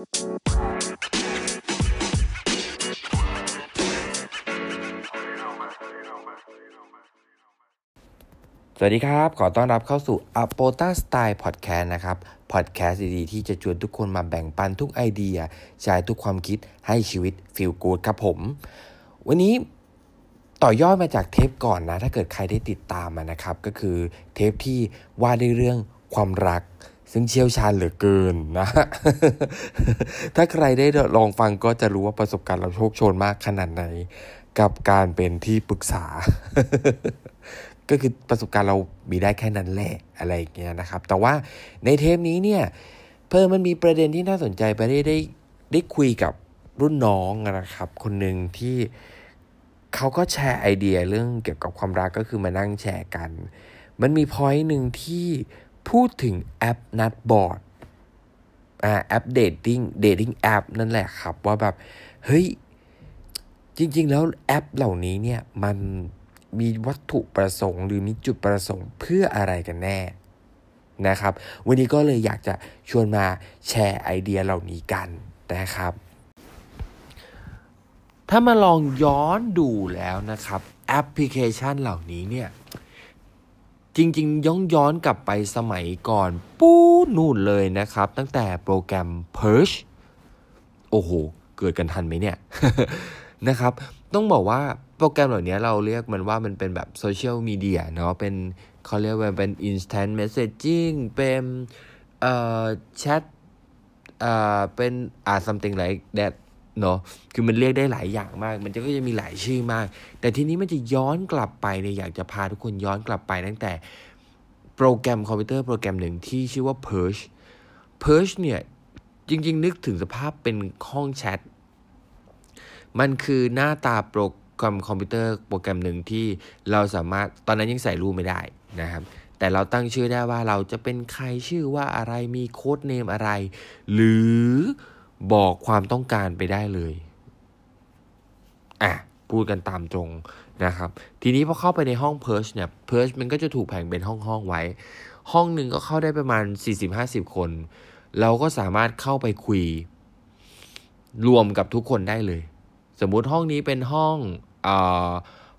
สวัสดีครับ ขอต้อนรับเข้าสู่ a p o t a Style Podcast นะครับ พอดแคสต์ดีๆ ที่จะชวนทุกคนมาแบ่งปันทุกไอเดียใช้ทุกความคิดให้ชีวิตฟีลกูดครับผม วันนี้ต่อยอดมาจากเทปก่อนนะ ถ้าเกิดใครได้ติดตามมานะครับ ก็คือเทปที่ว่าด้วยเรื่องความรัก ซึ่งเชี่ยวชาญเหลือเกินนะ ถ้าใครได้ลองฟังก็จะรู้ว่าประสบการณ์เราโชคโชนมากขนาดไหน กับการเป็นที่ปรึกษา ก็คือประสบการณ์เรามีได้แค่นั้นแหละอะไรอย่างเงี้ยนะครับ แต่ว่าในเทปนี้เนี่ย เพิ่มมันมีประเด็นที่น่าสนใจไปได้ได้ได้คุยกับรุ่นน้องนะครับ คนหนึ่งที่เขาก็แชร์ไอเดียเรื่องเกี่ยวกับความรักก็คือมานั่งแชร์กัน มันมี point หนึ่งที่ พูดถึงแอปนัดบอร์ดอ่าแอป dating dating แอปนั่นแหละครับ ว่าแบบ เฮ้ย จริง ๆ แล้วแอปเหล่านี้เนี่ยมันมีวัตถุประสงค์หรือมีจุดประสงค์เพื่ออะไรกันแน่นะครับ วันนี้ก็เลยอยากจะชวนมาแชร์ไอเดียเหล่านี้กันนะครับ ถ้ามาลองย้อนดูแล้วนะครับ แอปพลิเคชันเหล่านี้เนี่ย จริงๆ ย้อนย้อนกลับไปสมัยก่อนปู้นู่นเลยนะครับ ตั้งแต่โปรแกรม Purge โอ้โห เกิดกันทันไหมเนี่ยนะครับ ต้องบอกว่าโปรแกรมเหล่านี้เราเรียกมันว่ามันเป็นแบบโซเชียลมีเดียเนาะเป็นเขาเรียกว่าเป็น instant messaging เป็นเอ่อแชทเอ่อเป็นอ่า something like that เนาะคือมันเรียกได้หลายอย่างมาก มันจะก็จะมีหลายชื่อมาก แต่ทีนี้มันจะย้อนกลับไปเนี่ยอยากจะพาทุกคนย้อนกลับไปตั้งแต่โปรแกรมคอมพิวเตอร์โปรแกรมหนึ่งที่ชื่อว่า Purge Purge เนี่ยจริง ๆ นึกถึงสภาพเป็นห้องแชทมันคือหน้าตาโปรแกรมคอมพิวเตอร์โปรแกรมหนึ่งที่เราสามารถตอนนั้นยังใส่รูปไม่ได้นะครับ แต่เราตั้งชื่อได้ว่าเราจะเป็นใครชื่อว่าอะไรมีโค้ดเนมอะไร หรือ บอกความต้องการไปได้เลยอะพูดกันตามตรงนะครับ ทีนี้พอเข้าไปในห้อง Purge เนี่ย Purge มันก็จะถูกแบ่งเป็นห้องห้องไว้ ห้องหนึ่งก็เข้าได้ประมาณ 40-50 คน เราก็สามารถเข้าไปคุย รวมกับทุกคนได้เลย สมมุติห้องนี้เป็นห้องอ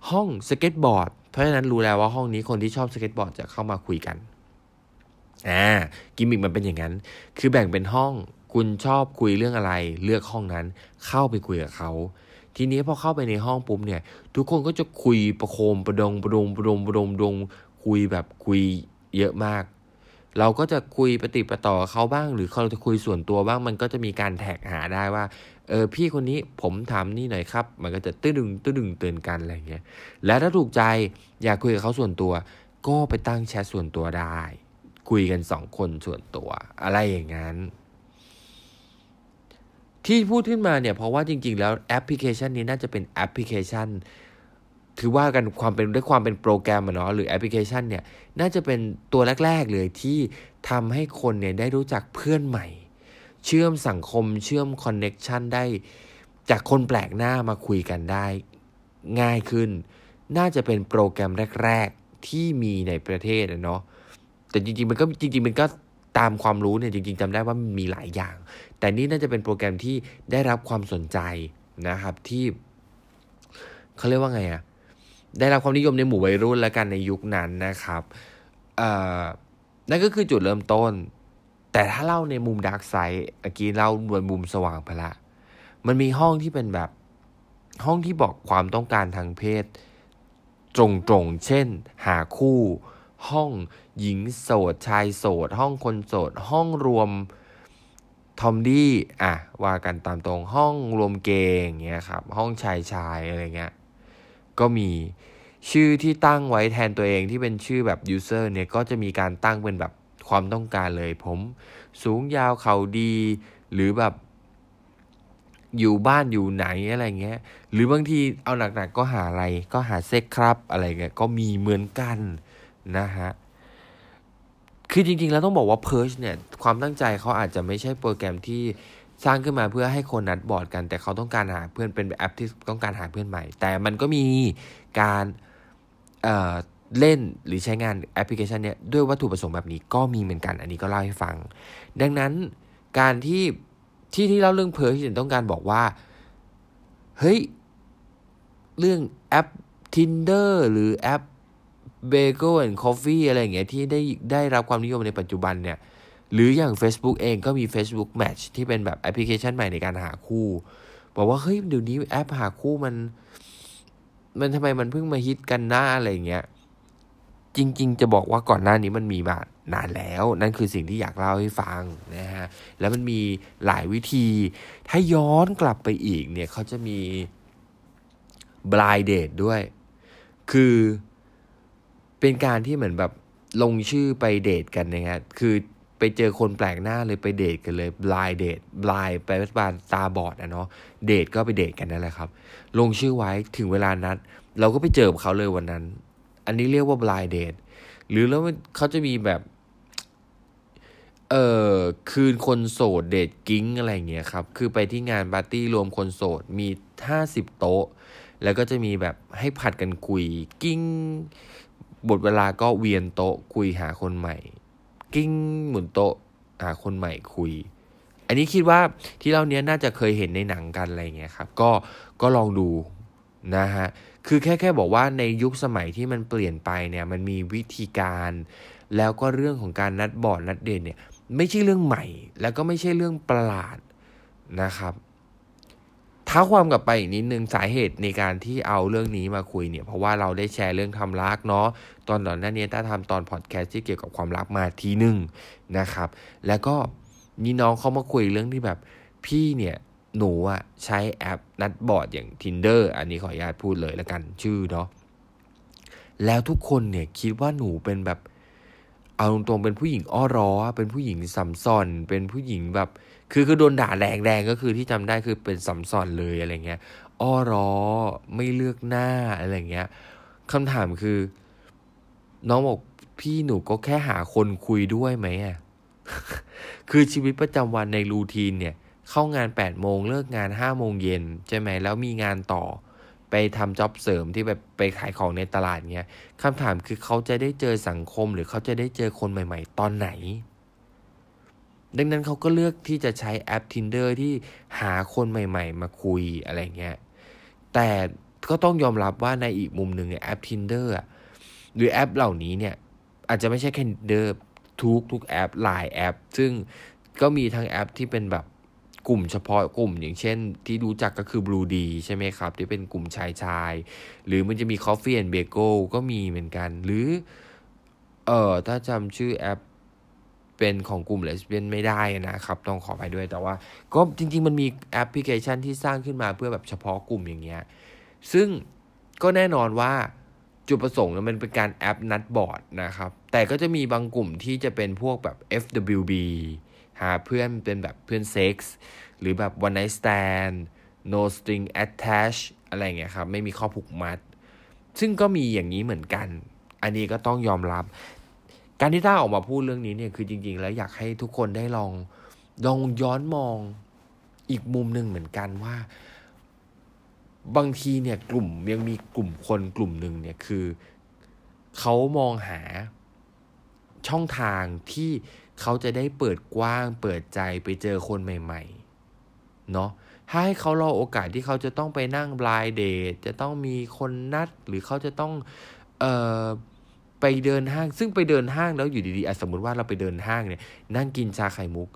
ห้องสเก็ตบอร์ดเพราะฉะนั้นรู้แล้วว่าห้องนี้คนที่ชอบสเก็ตบอร์ดจะเข้ามาคุยกันอ่ากิมมิกมันเป็นอย่างนั้น คือแบ่งเป็นห้อง คุณชอบคุยเรื่องอะไร เลือกห้องนั้นเข้าไปคุยกับเขา ทีนี้พอเข้าไปในห้องปุ๊บเนี่ย ทุกคนก็จะคุยประโคมประดงประดงประดงประดงประดงคุยแบบคุยเยอะมาก เราก็จะคุยปฏิปต่อเขาบ้าง หรือเขาจะคุยส่วนตัวบ้างมันก็จะมีการแท็กหาได้ว่าเออพี่คนนี้ผมถามนี่หน่อยครับ มันก็จะตื้อดึงตื้อดึงเตือนกันอะไรเงี้ยและถ้าถูกใจอยากคุยกับเขาส่วนตัว ก็ไปตั้งแชทส่วนตัวได้ คุยกันสองคนส่วนตัว อะไรอย่างนั้น ที่พูดขึ้นมาเนี่ยเพราะว่าจริง ๆ แล้วแอปพลิเคชันนี้น่าจะเป็นแอปพลิเคชัน ถือว่ากันความเป็นด้วยความเป็นโปรแกรมเนาะหรือแอปพลิเคชันเนี่ยน่าจะเป็นตัวแรก ๆ เลยที่ทำให้คนเนี่ยได้รู้จักเพื่อนใหม่ เชื่อมสังคมเชื่อม connection ได้จากคนแปลกหน้ามาคุยกันได้ ง่ายขึ้น น่าจะเป็นโปรแกรมแรก ๆ ที่มีในประเทศนะเนาะแต่จริงๆมันก็จริงๆมันก็ ตามความรู้เนี่ยจริงๆจำได้ว่ามีหลายอย่าง แต่นี่น่าจะเป็นโปรแกรมที่ได้รับความสนใจนะครับที่เขาเรียกว่าไงอะได้รับความนิยมในหมู่วัยรุ่นและกันในยุคนั้นนะครับนั่นก็คือจุดเริ่มต้น แต่ถ้าเล่าในมุม dark side เมื่อกี้เล่าบนมุมสว่างไปละ มันมีห้องที่เป็นแบบห้องที่บอกความต้องการทางเพศ ตรงๆ เช่น หาคู่ ห้องหญิงโสดชายโสด ห้องคนโสด ห้องรวมทอมดี้อะว่ากันตามตรงห้องรวมเกย์อย่างเงี้ยครับ ห้องชายชายอะไรเงี้ยก็มีชื่อที่ตั้งไว้แทนตัวเองที่เป็นชื่อแบบ user เนี่ยก็จะมีการตั้งเป็นแบบความต้องการเลยผม สูงยาวเขาดี หรือแบบ อยู่บ้านอยู่ไหนอะไรเงี้ย หรือบางทีเอาหนักๆก็หาอะไรก็หาเซ็กครับอะไรเงี้ยก็มีเหมือนกัน นะฮะ คือจริงๆ แล้วต้องบอกว่า Perch เนี่ย ความตั้งใจเขาอาจจะไม่ใช่โปรแกรมที่สร้างขึ้นมาเพื่อให้คนนัดบอร์ดกัน แต่เขาต้องการหาเพื่อนเป็นแอปที่ต้องการหาเพื่อนใหม่ แต่มันก็มีการเล่นหรือใช้งานแอปพลิเคชันเนี้ยด้วยวัตถุประสงค์แบบนี้ก็มีเหมือนกัน อันนี้ก็เล่าให้ฟัง ดังนั้นการที่ที่ที่เล่าเรื่อง Pirch ที่ฉันต้องการบอกว่า เฮ้ย เรื่องแอป Tinder หรือแอป Bagel and Coffee อะไรอย่างเงี้ยที่ได้ได้รับความนิยมในปัจจุบันเนี่ย หรืออย่าง Facebook เองก็มี Facebook Match ที่เป็นแบบแอปพลิเคชันใหม่ในการหาคู่ บอกว่า เฮ้ย เดี๋ยวนี้แอปหาคู่มัน มันทำไมมันเพิ่งมาฮิตกันหน้าอะไรอย่างเงี้ย จริง ๆ จะบอกว่าก่อนหน้านี้มันมีมานานแล้ว นั่นคือสิ่งที่อยากเล่าให้ฟังนะฮะ แล้วมันมีหลายวิธี ถ้าย้อนกลับไปอีกเนี่ยเขาจะมี blind date ด้วย คือ เป็นการที่เหมือนแบบลงชื่อไปเดทกันนะฮะคือไปเจอคนแปลกหน้าเลยไปเดทกันเลย blind date blind ไปรัฐบาลตาบอดอะเนาะเดทก็ไปเดทกันนั่นแหละครับ ลงชื่อไว้ถึงเวลานัด เราก็ไปเจอเขาเลยวันนั้น อันนี้เรียกว่า blind date หรือแล้วเขาจะมีแบบ เอ่อคืนคนโสดเดทกิ้งอะไรเงี้ยครับ คือไปที่งานปาร์ตี้รวมคนโสดมีห้าสิบโต๊ะ แล้วก็จะมีแบบให้ผัดกันคุยกิ้ง บทเวลาก็เวียนโต๊ะคุยหาคนใหม่ กิ้งหมุนโต๊ะหาคนใหม่คุย อันนี้คิดว่าที่เราเนี้ยน่าจะเคยเห็นในหนังกันอะไรเงี้ยครับ ก็ก็ลองดูนะฮะ คือแค่แค่บอกว่าในยุคสมัยที่มันเปลี่ยนไปเนี่ยมันมีวิธีการ แล้วก็เรื่องของการนัดบอร์ดนัดเดทเนี่ยไม่ใช่เรื่องใหม่ แล้วก็ไม่ใช่เรื่องประหลาดนะครับ ท้าความกลับไปอีกนิดนึงสาเหตุในการที่เอาเรื่องนี้มาคุยเนี่ยเพราะว่าเราได้แชร์เรื่องทำรักเนาะตอนตอนนั้นเนี่ยถ้าทำตอนพอดแคสต์ที่เกี่ยวกับความรักมาทีหนึ่งนะครับ แล้วก็มีน้องเขามาคุยเรื่องที่แบบพี่เนี่ยหนูอะใช้แอปนัดบอร์ดอย่าง tinder อันนี้ขออนุญาตพูดเลยล้วกันชื่อเนาะแล้วทุกคนเนี่ยคิดว่าหนูเป็นแบบเอาตรงๆเป็นผู้หญิงอ้อร้อเป็นผู้หญิงสัมซอนเป็นผู้หญิงแบบ คือคือโดนด่าแรงแรงก็คือที่จำได้คือเป็นสัมซอนเลยอะไรเงี้ย อ้อร้อไม่เลือกหน้าอะไรเงี้ยคำถามคือ น้องบอกพี่หนูก็แค่หาคนคุยด้วยไหมอะ คือชีวิตประจำวันในรูทีนเนี่ย เข้างาน8ปดโมงเลิกงาน5้าโมงเย็นใช่ไหมแล้วมีงานต่อไปทำจ็อบเสริมที่แบบไปขายของในตลาดเงี้ยคำถามคือเขาจะได้เจอสังคมหรือเขาจะได้เจอคนใหม่ ๆ ตอนไหน ดังนั้นเขาก็เลือกที่จะใช้แอป Tinder ที่หาคนใหม่ ๆ มาคุยอะไรเงี้ย แต่ก็ต้องยอมรับว่าในอีกมุมหนึ่งเนี่ยแอป Tinder หรือแอปเหล่านี้เนี่ยอาจจะไม่ใช่แค่ Tinder ทุกทุกแอปหลายแอป ซึ่งก็มีทั้งแอปที่เป็นแบบกลุ่มเฉพาะกลุ่มอย่างเช่น ที่รู้จักก็คือ Blue D ใช่ไหมครับ ที่เป็นกลุ่มชายชาย หรือมันจะมี Coffee and b a g e ก็มีเหมือนกัน หรือ เออถ้าจำชื่อแอป เป็นของกลุ่มเลสเบี้ยนไม่ได้นะครับ ต้องขอไปด้วยแต่ว่า ก็จริง ๆ มันมีแอปพลิเคชันที่สร้างขึ้นมาเพื่อแบบเฉพาะกลุ่มอย่างเงี้ยซึ่งก็แน่นอนว่าจุดประสงค์มันเป็นการแอปนัดบอร์ดนะครับ แต่ก็จะมีบางกลุ่มที่จะเป็นพวกแบบ FWB หาเพื่อนเป็นแบบเพื่อนเซ็กส์หรือแบบ one night stand no string attached อะไรเงี้ยครับ ไม่มีข้อผูกมัด ซึ่งก็มีอย่างนี้เหมือนกัน อันนี้ก็ต้องยอมรับ การที่ต้าออกมาพูดเรื่องนี้เนี่ยคือจริง ๆ แล้วอยากให้ทุกคนได้ลองลองย้อนมองอีกมุมหนึ่งเหมือนกันว่า บางทีเนี่ยกลุ่มยังมีกลุ่มคนกลุ่มหนึ่งเนี่ยคือเขามองหาช่องทางที่เขาจะได้เปิดกว้างเปิดใจไปเจอคนใหม่ๆเนาะถ้าให้เขารอโอกาสที่เขาจะต้องไปนั่งบลายเดทจะต้องมีคนนัดหรือเขาจะต้องเอ่อ ไปเดินห้าง ซึ่งไปเดินห้างแล้วอยู่ดีๆสมมติว่าเราไปเดินห้างเนี่ย นั่งกินชาไข่มุก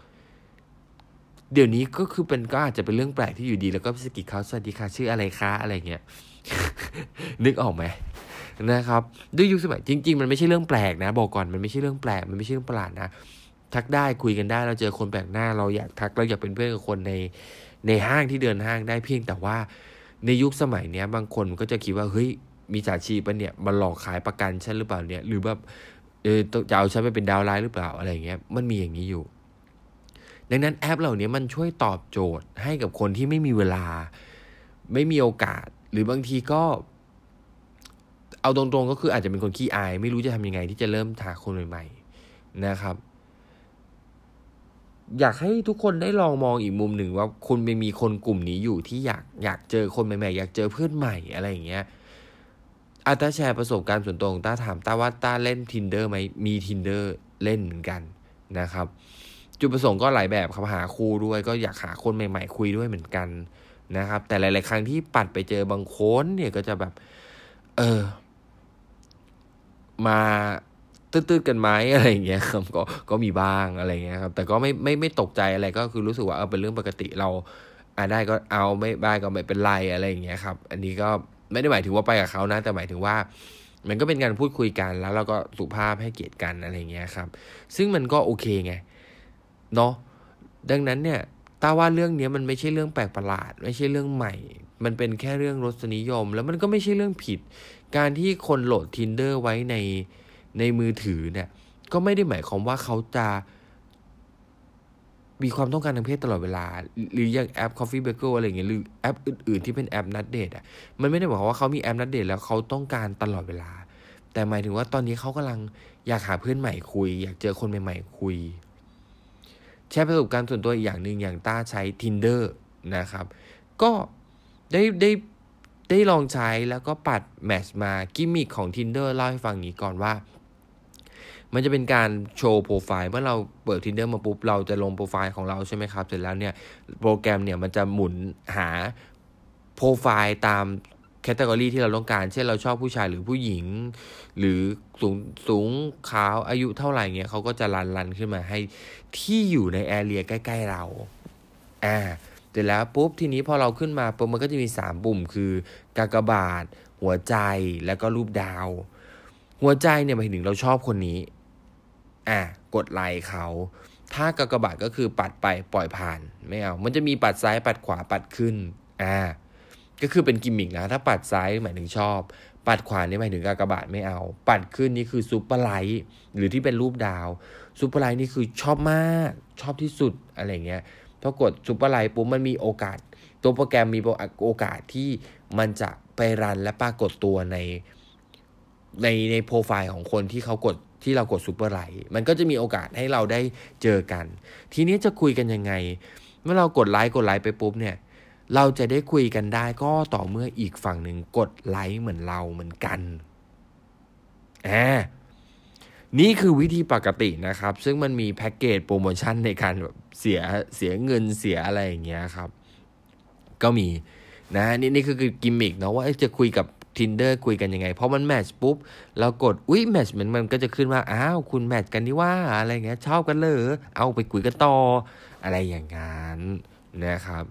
เดี๋ยวนี้ก็คือเป็นก็อาจจะเป็นเรื่องแปลกที่อยู่ดี แล้วก็พิสกิจเขาสวัสดีค่ะชื่ออะไรคะอะไรเงี้ยนึกออกไหมนะครับ ด้วยยุคสมัยจริง ๆ มันไม่ใช่เรื่องแปลกนะ บอกก่อนมันไม่ใช่เรื่องแปลก มันไม่ใช่เรื่องประหลาดนะทักได้คุยกันได้เราเจอคนแปลกหน้า เราอยากทักเราอยากเป็นเพื่อนกับคนในในห้างที่เดินห้างได้เพียงแต่ว่าในยุคสมัยเนี้ยบางคนก็จะคิดว่าเฮ้ย มีจ่าชีปะเนี่ยมาหลอกขายประกันฉันหรือเปล่าเนี่ย หรือแบบเออจะเอาฉันไปเป็นดาวไลน์หรือเปล่าอะไรเงี้ยมันมีอย่างนี้อยู่ ดังนั้นแอปเหล่านี้มันช่วยตอบโจทย์ให้กับคนที่ไม่มีเวลา ไม่มีโอกาส หรือบางทีก็ เอาตรงๆก็คืออาจจะเป็นคนขี้อาย ไม่รู้จะทำยังไงที่จะเริ่มหาคนใหม่ๆนะครับอยากให้ทุกคนได้ลองมองอีกมุมหนึ่งว่าคุณม่มีคนกลุ่มนี้อยู่ที่อยากอยากเจอคนใหม่ๆ อยากเจอเพื่อนใหม่อะไรอย่างเงี้ย อาตาแชร์ประสบการณ์ส่วนตัวของต้าถามต้าว่าต้าเล่น tinder ไหมมี tinder เล่นเหมือนกันนะครับ จุดประสงค์ก็หลายแบบครับหาครูด้วย ก็อยากหาคนใหม่ ๆ คุยด้วยเหมือนกันนะครับ แต่หลาย ๆ ครั้งที่ปัดไปเจอบางคนเนี่ยก็จะแบบ เออ มาตื้อๆกันไหมอะไรอย่างเงี้ยครับก็ก็มีบ้างอะไรเงี้ยครับ แต่ก็ไม่ไม่ไม่ตกใจอะไรก็คือรู้สึกว่าเออเป็นเรื่องปกติเราอ่าได้ก็เอาไม่ได้ก็ไม่เป็นไรอะไรอย่างเงี้ยครับ อันนี้ก็ ไม่ได้หมายถึงว่าไปกับเขานะ แต่หมายถึงว่า มันก็เป็นการพูดคุยกันแล้วเราก็สุภาพให้เกียรติกันอะไรเงี้ยครับ ซึ่งมันก็โอเคไงเนาะดังนั้นเนี่ยต้าว่าเรื่องนี้มันไม่ใช่เรื่องแปลกประหลาด ไม่ใช่เรื่องใหม่ มันเป็นแค่เรื่องรสนิยม แล้วมันก็ไม่ใช่เรื่องผิด การที่คนโหลด tinder ไว้ในในมือถือเนี่ยก็ไม่ได้หมายความว่าเขาจะ มีความต้องการทางเพศตลอดเวลา หรืออย่างแอป Coffee b a g e l อะไรเงี้ยหรือแอปอื่นๆที่เป็นแอปนัดเดทอะมันไม่ได้บอกว่าเขามีแอปนัดเดทแล้วเขาต้องการตลอดเวลา แต่หมายถึงว่าตอนนี้เขากำลังอยากหาเพื่อนใหม่คุย อยากเจอคนใหม่ๆคุยแชร์ประสบการณ์ส่วนตัวอีกอย่างหนึ่งอย่างต้าใช้ tinder นะครับ ก็ได้ได้ได้ลองใช้แล้วก็ปัด match มากิมมิคของ Tinder เล่าให้ฟังนี้ก่อนว่า มันจะเป็นการโชว์โปรไฟล์เมื่อเราเปิด Tinder มาปุ๊บเราจะลงโปรไฟล์ของเราใช่ไหมครับ เสร็จแล้วเนี่ยโปรแกรมเนี่ยมันจะหมุนหาโปรไฟล์ตาม category ที่เราต้องการ เช่นเราชอบผู้ชายหรือผู้หญิง หรือสูงสูงขาวอายุเท่าไหร่เงี้ยเขาก็จะ run run ขึ้นมาให้ที่อยู่ในแอเรียใกล้ ๆเรา อ่าเสร็จแล้วปุ๊บทีนี้พอเราขึ้นมาปุ๊บมันก็จะมี 3 ปุ่มคือกากบาท หัวใจแล้วก็รูปดาว หัวใจเนี่ยหมายถึงเราชอบคนนี้ อะกดไลค์เขาถ้ากากบาทก็คือปัดไปปล่อยผ่านไม่เอา มันจะมีปัดซ้ายปัดขวาปัดขึ้นอ่าก็คือเป็นกิมมิกนะ ถ้าปัดซ้ายหมายถึงชอบ ปัดขวานี่หมายถึงกากบาทไม่เอา ปัดขึ้นนี่คือ super like หรือที่เป็นรูปดาว super like นี่คือชอบมากชอบที่สุดอะไรเงี้ยพอกด super like ปุ๊บมันมีโอกาส ตัวโปรแกรมมีโอกาสที่มันจะไป run และปรากฏตัวในในในโปรไฟล์ของคนที่เขากด ที่เรากด super like มันก็จะมีโอกาสให้เราได้เจอกัน ทีนี้จะคุยกันยังไง เมื่อเรากดไลค์กดไลค์ไปปุ๊บเนี่ยเราจะได้คุยกันได้ก็ต่อเมื่ออีกฝั่งหนึ่งกดไลค์เหมือนเราเหมือนกันอ่านี่คือวิธีปกตินะครับ ซึ่งมันมีแพ็กเกจโปรโมชั่นในการแบบเสียเสียเงินเสียอะไรอย่างเงี้ยครับ ก็มีนะนี่นี่คือกิมมิกเนาะว่าจะคุยกับ tinder คุยกันยังไง เพราะมันแมทช์ปุ๊บ เรากด อุ้ยแมทช์มันมันก็จะขึ้นว่า อ้าว คุณแมทช์กันนี่ว่า อะไรเงี้ยชอบกันเลยเอาไปคุยกันต่อ อะไรอย่างนั้นนะครับ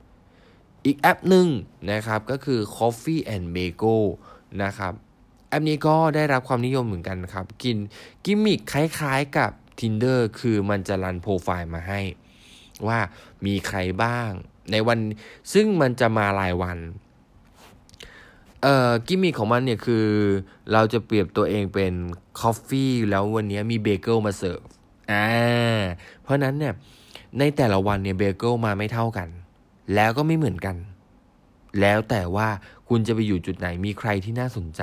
อีกแอปหนึ่งนะครับ ก็คือ Coffee and Bagel นะครับแอปนี้ก็ได้รับความนิยมเหมือนกันครับ กินกิมมิคคล้ายๆกับ Tinder คือมันจะ run โปรไฟล์มาให้ ว่ามีใครบ้าง ในวันซึ่งมันจะมารายวัน เอ่อกิมมิคของมันเนี่ยคือเราจะเปรียบตัวเองเป็น coffee แล้ววันนี้มีเบเกิลมาเสิร์ฟอ่าเพราะนั้นเนี่ยในแต่ละวันเนี่ยเบเกิลมาไม่เท่ากัน แล้วก็ไม่เหมือนกัน แล้วแต่ว่าคุณจะไปอยู่จุดไหนมีใครที่น่าสนใจ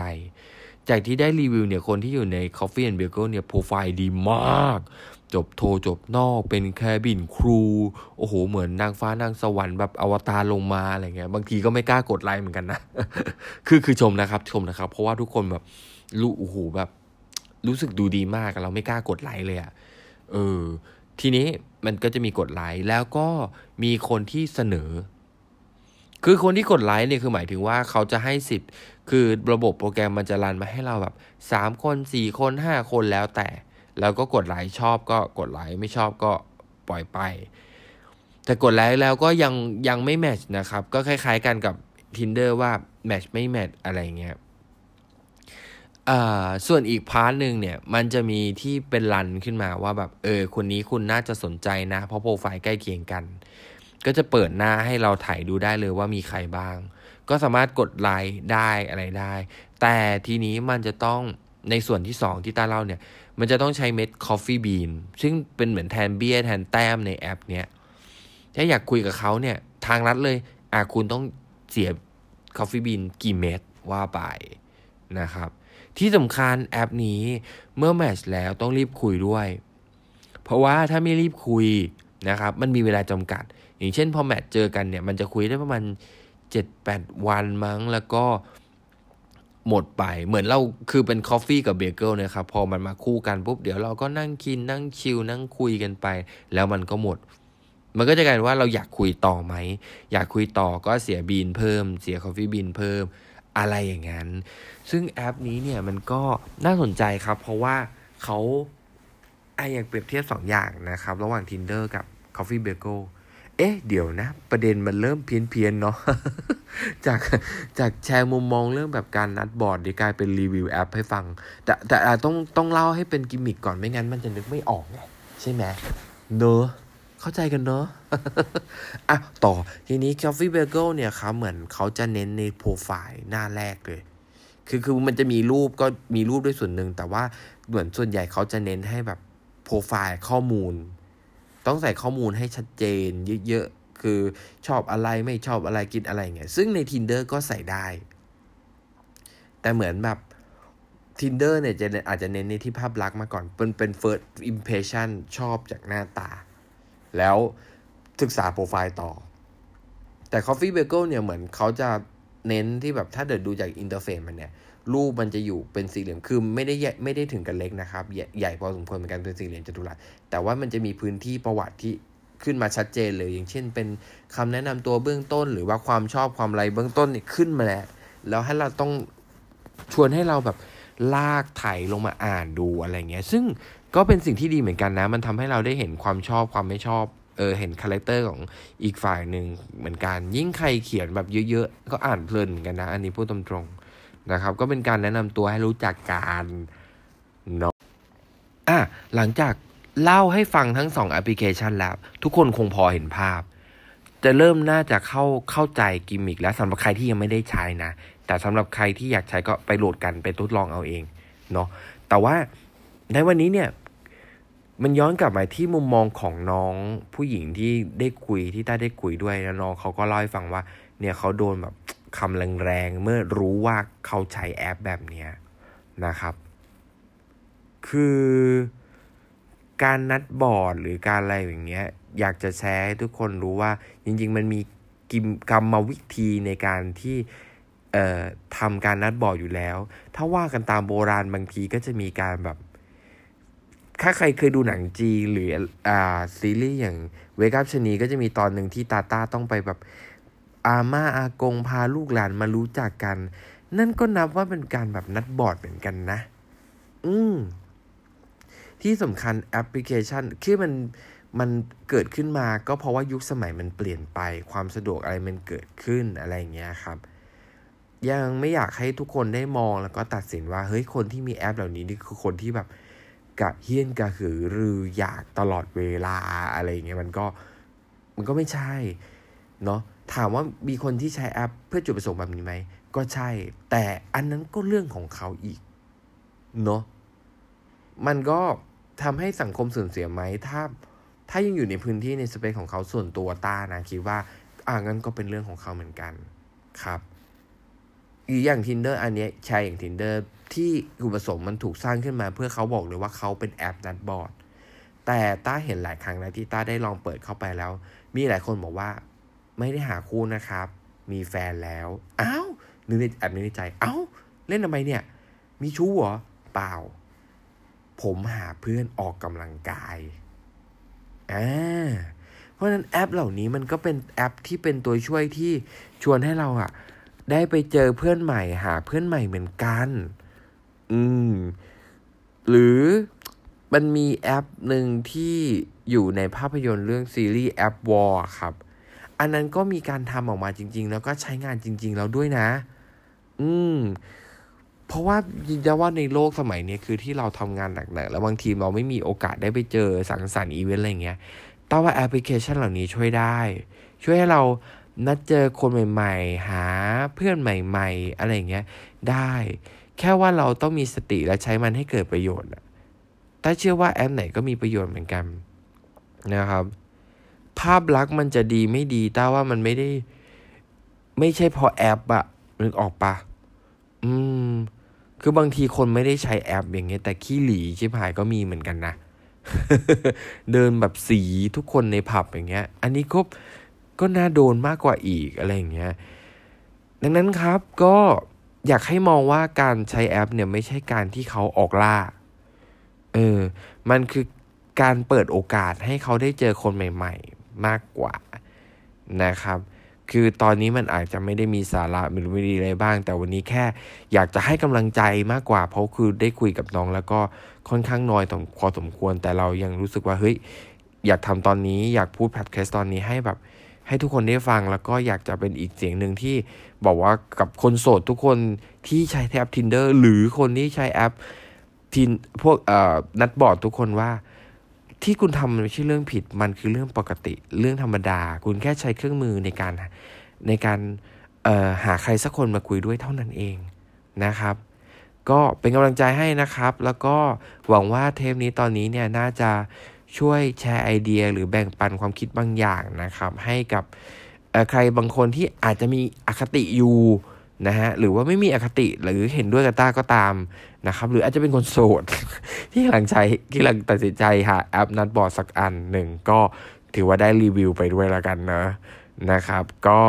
จากที่ได้รีวิวเนี่ยคนที่อยู่ใน Coffee and Bagel เนี่ยโปรไฟล์ดีมาก จบโทจบนอกเป็นแคบินครู โอ้โห เหมือนนางฟ้านางสวรรค์แบบอวตารลงมาอะไรเงี้ย บางทีก็ไม่กล้ากดไลค์เหมือนกันนะ คือคือชมนะครับชมนะครับ เพราะว่าทุกคนแบบรู้โอ้โหแบบ รู้สึกดูดีมากเราไม่กล้ากดไลค์เลยอะเออ ทีนี้มันก็จะมีกดไลค์แล้วก็มีคนที่เสนอ คือคนที่กดไลค์เนี่ยคือหมายถึงว่าเขาจะให้สิทธ์คือระบบโปรแกรมมันจะรันมาให้เราแบบสามคนสี่คนห้าคนแล้วแต่ แล้วก็กดไลค์ชอบก็กดไลค์ไม่ชอบก็ปล่อยไป แต่กดไลค์แล้วก็ยังยังไม่แมทช์นะครับ ก็คล้ายๆกันกับ Tinder ว่าแมทช์ไม่แมทช์อะไรเงี้ยส่วนอีก part หนึ่งเนี่ย มันจะมีที่เป็น run ขึ้นมาว่าแบบเออคนนี้คุณน่าจะสนใจนะ เพราะโปรไฟล์ใกล้เคียงกัน ก็จะเปิดหน้าให้เราถ่ายดูได้เลยว่ามีใครบ้าง ก็สามารถกดไลค์ได้อะไรได้ แต่ทีนี้มันจะต้อง ในส่วนที่ 2 ที่ตาเล่าเนี่ย มันจะต้องใช้เม็ด coffee bean ซึ่งเป็นเหมือนแทนเบี้ยแทนแต้มในแอปเนี้ยถ้าอยากคุยกับเขาเนี่ย ทางลัดเลยอะคุณต้องเสีย coffee bean กี่เม็ดว่าไปนะครับ ที่สำคัญแอปนี้เมื่อ match แล้วต้องรีบคุยด้วย เพราะว่าถ้าไม่รีบคุยนะครับ มันมีเวลาจำกัด อย่างเช่นพอ match เจอกันเนี่ย มันจะคุยได้ประมาณ 7-8 วันมั้งแล้วก็ หมดไปเหมือนเราคือเป็น coffee กับเบเกิลนะครับพอมันมาคู่กันปุ๊บเดี๋ยวเราก็นั่งกินนั่ง chill นั่งคุยกันไป แล้วมันก็หมด มันก็จะกลายว่าเราอยากคุยต่อไหม อยากคุยต่อก็เสีย bean เพิ่ม เสีย coffee bean เพิ่มอะไรอย่างนั้น ซึ่งแอปนี้เนี่ยมันก็น่าสนใจครับ เพราะว่าเขาไออยากเปรียบเทียบสองอย่างนะครับ ระหว่าง Tinder กับ Coffee b a g e เอ๊ะ เดี๋ยวนะ ประเด็นมันเริ่มเพี้ยนเพียนเนาะ จากจากแชร์มุมมองเรื่องแบบการนัดบอร์ดดีกลายเป็นรีวิวแอปให้ฟัง แต่แต่ต้องต้องเล่าให้เป็นกิมมิคก่อนไม่งั้นมันจะนึกไม่ออกไงใช่ไหมเนอะเข้าใจกันเนอะอะต่อทีนี้ Coffee Bagel เนี่ยครับเหมือนเขาจะเน้นในโปรไฟล์หน้าแรกเลยคือคือมันจะมีรูปก็มีรูปด้วยส่วนหนึ่ง แต่ว่าเหมือนส่วนใหญ่เขาจะเน้นให้แบบโปรไฟล์ข้อมูล ต้องใส่ข้อมูลให้ชัดเจนเยอะๆ คือชอบอะไรไม่ชอบอะไรกินอะไรเงี้ย ซึ่งใน Tinder ก็ใส่ได้ แต่เหมือนแบบ Tinder เนี่ยจะอาจจะเน้นในที่ภาพลักษณ์มาก่อน เป็นเป็น first impression ชอบจากหน้าตา แล้วศึกษาโปรไฟล์ต่อ แต่ Coffee Bagel เนี่ยเหมือนเขาจะเน้นที่แบบถ้าเดินดูจาก interface มันเนี่ย รูปมันจะอยู่เป็นสี่เหลี่ยมคือไม่ได้ใหญ่ไม่ได้ถึงกับเล็กนะครับใหญ่ใหญ่พอสมควรเหมือนกันเป็นสี่เหลี่ยมจัตุรัสแต่ว่ามันจะมีพื้นที่ประวัติที่ขึ้นมาชัดเจนเลย อย่างเช่น เป็นคำแนะนำตัวเบื้องต้น หรือว่าความชอบความไรเบื้องต้นนี่ขึ้นมาแล้วแล้วให้เราต้องชวนให้เราแบบลากไถลงมาอ่านดูอะไรเงี้ย ซึ่งก็เป็นสิ่งที่ดีเหมือนกันนะ มันทำให้เราได้เห็นความชอบความไม่ชอบ เออ เห็น character ของอีกฝ่ายหนึ่งเหมือนกัน ยิ่งใครเขียนแบบเยอะๆ ก็อ่านเพลินกันนะ อันนี้พูดตรงๆ นะครับ ก็เป็นการแนะนำตัวให้รู้จักกันเนาะอะหลังจากเล่าให้ฟังทั้งสองแอปพลิเคชันแล้ว ทุกคนคงพอเห็นภาพ จะเริ่มน่าจะเข้าเข้าใจกิมมิคแล้วสำหรับใครที่ยังไม่ได้ใช้นะ แต่สำหรับใครที่อยากใช้ก็ไปโหลดกันไปทดลองเอาเองเนาะแต่ว่าในวันนี้เนี่ยมันย้อนกลับมาที่มุมมองของน้องผู้หญิงที่ได้คุยที่ต้าได้คุยด้วยแล้วน้องเขาก็เล่าให้ฟังว่า เนี่ยเขาโดนแบบ คำแรงๆ เมื่อรู้ว่าเขาใช้แอปแบบเนี้ยนะครับ คือการนัดบอร์ดหรือการอะไรอย่างเงี้ย อยากจะแชร์ให้ทุกคนรู้ว่าจริง ๆ มันมีกิมกรรมวิธีในการที่เอ่อทำการนัดบอร์ดอยู่แล้ว ถ้าว่ากันตามโบราณบางทีก็จะมีการแบบ ถ้าใครเคยดูหนังจีหรืออ่าซีรีส์อย่างเวกัพชนีก็จะมีตอนหนึ่งที่ตาตาต้องไปแบบ อาม่าอากงพาลูกหลานมารู้จักกัน นั่นก็นับว่าเป็นการแบบนัดบอร์ดเหมือนกันนะ อืมที่สำคัญแอปพลิเคชันที่มันมันเกิดขึ้นมาก็เพราะว่ายุคสมัยมันเปลี่ยนไป ความสะดวกอะไรมันเกิดขึ้นอะไรอย่างเงี้ยครับ ยังไม่อยากให้ทุกคนได้มองแล้วก็ตัดสินว่าเฮ้ยคนที่มีแอปเหล่านี้นี่คือคนที่แบบกระเหี้ยนกระหือรืออยากตลอดเวลาอะไรอย่างเงี้ยมันก็มันก็ไม่ใช่เนาะ ถามว่ามีคนที่ใช้แอปเพื่อจุดประสงค์แบบนี้ไหม ก็ใช่ แต่อันนั้นก็เรื่องของเขาอีก เนาะมันก็ทำให้สังคมเสื่อมเสียไหม ถ้า ถ้ายังอยู่ในพื้นที่ในสเปซของเขาส่วนตัวต้านะ คิดว่า อ่างั้นก็เป็นเรื่องของเขาเหมือนกัน ครับอีกอย่าง tinder อันนี้ใช้อย่าง tinder ที่อุปสมมันถูกสร้างขึ้นมา เพื่อเขาบอกเลยว่าเขาเป็นแอปนัดบอร์ดแต่ต้าเห็นหลายครั้งแล้วที่ต้าได้ลองเปิดเข้าไปแล้ว มีหลายคนบอกว่า ไม่ได้หาคู่นะครับ มีแฟนแล้วอ้าวนึกในแอบนึกในใจเอ้าเล่นทำไมเนี่ย มีชู้เหรอเปล่า ผมหาเพื่อนออกกำลังกายอ่าเพราะฉะนั้นแอปเหล่านี้มันก็เป็นแอปที่เป็นตัวช่วยที่ชวนให้เราอะได้ไปเจอเพื่อนใหม่ หาเพื่อนใหม่เหมือนกัน อืม หรือมันมีแอปหนึ่งที่อยู่ในภาพยนตร์เรื่องซีรีส์ App War ครับ อันนั้นก็มีการทำออกมาจริง ๆ แล้วก็ใช้งานจริง ๆ แล้วด้วยนะ อืม เพราะว่าจริงๆว่าในโลกสมัยนี้คือที่เราทำงานหนักๆแล้วบางทีเราไม่มีโอกาสได้ไปเจอสังสรรค์อีเวนต์อะไรเงี้ยแต่ว่าแอปพลิเคชันเหล่านี้ช่วยได้ ช่วยให้เรานัดเจอคนใหม่ ๆ หาเพื่อนใหม่ ๆ อะไรเงี้ยได้ แค่ว่าเราต้องมีสติและใช้มันให้เกิดประโยชน์อะถ้าเชื่อว่าแอปไหนก็มีประโยชน์เหมือนกันนะครับ ภาพลักษณ์มันจะดีไม่ดีแต่ว่ามันไม่ได้ ไม่ใช่พอแอปอะนึกออกปะอืม คือบางทีคนไม่ได้ใช้แอปอย่างเงี้ย แต่ขี้หลีชิบหายก็มีเหมือนกันนะ เดินแบบสีทุกคนในผับอย่างเงี้ย อันนี้ก็ก็น่าโดนมากกว่าอีกอะไรอย่างเงี้ย ดังนั้นครับก็อยากให้มองว่าการใช้แอปเนี่ยไม่ใช่การที่เขาออกล่า เออ มันคือการเปิดโอกาสให้เขาได้เจอคนใหม่ ๆ มากกว่านะครับ คือตอนนี้มันอาจจะไม่ได้มีสาระหรือไม่ดีอะไรบ้าง แต่วันนี้แค่อยากจะให้กำลังใจมากกว่า เพราะคือได้คุยกับน้องแล้วก็ค่อนข้างน้อยพอสมควร แต่เรายังรู้สึกว่าเฮ้ยอยากทำตอนนี้อยากพูดแพดแคสตอนนี้ให้แบบให้ทุกคนได้ฟังแล้วก็อยากจะเป็นอีกเสียงหนึ่งที่บอกว่ากับคนโสดทุกคนที่ใช้แอป Tinder หรือคนที่ใช้แอปทินพวกเอ่อนัดบอร์ดทุกคนว่า ที่คุณทำมันไม่ใช่เรื่องผิด มันคือเรื่องปกติ เรื่องธรรมดา คุณแค่ใช้เครื่องมือในการในการหาใครสักคนมาคุยด้วยเท่านั้นเองนะครับ ก็เป็นกำลังใจให้นะครับ แล้วก็หวังว่าเทปนี้ตอนนี้เนี่ยน่าจะช่วยแชร์ไอเดีย หรือแบ่งปันความคิดบางอย่างนะครับ ให้กับใครบางคนที่อาจจะมีอคติอยู่นะฮะหรือว่าไม่มีอคติหรือเห็นด้วยกับต้าก็ตาม นะครับ หรืออาจจะเป็นคนโสด ที่กำลังใช้ที่กำลังตัดสินใจหาแอปนัดบอร์ดสักอันหนึ่งก็ถือว่าได้รีวิวไปด้วยแล้วกันนะนะครับ ก็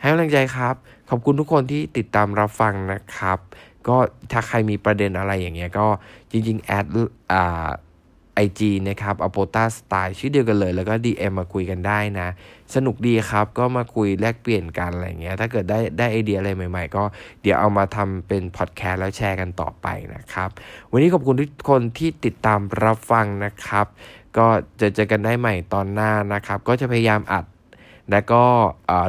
ให้กำลังใจครับ ขอบคุณทุกคนที่ติดตามรับฟังนะครับ ก็ถ้าใครมีประเด็นอะไรอย่างเงี้ยก็จริงๆแอดอ่า ไอจีนะครับอโปต้าสไตล์ชื่อเดียวกันเลย แล้วก็ DM มาคุยกันได้นะ สนุกดีครับก็มาคุยแลกเปลี่ยนกันอะไรเงี้ยถ้าเกิดได้ได้ไอเดียอะไรใหม่ๆ ก็เดี๋ยวเอามาทำเป็นพอดแคสต์แล้วแชร์กันต่อไปนะครับ วันนี้ขอบคุณทุกคนที่ติดตามรับฟังนะครับ ก็จะเจอกันได้ใหม่ตอนหน้านะครับ ก็จะพยายามอัดแล้วก็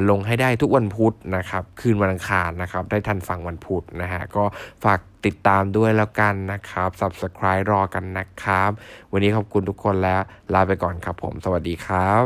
ลงให้ได้ทุกวันพุธนะครับ คืนวันอังคารนะครับ ได้ทันฟังวันพุธนะฮะ ก็ฝาก ติดตามด้วยแล้วกันนะครับ subscribe รอกันนะครับ วันนี้ขอบคุณทุกคนแล้ว ลาไปก่อนครับผม สวัสดีครับ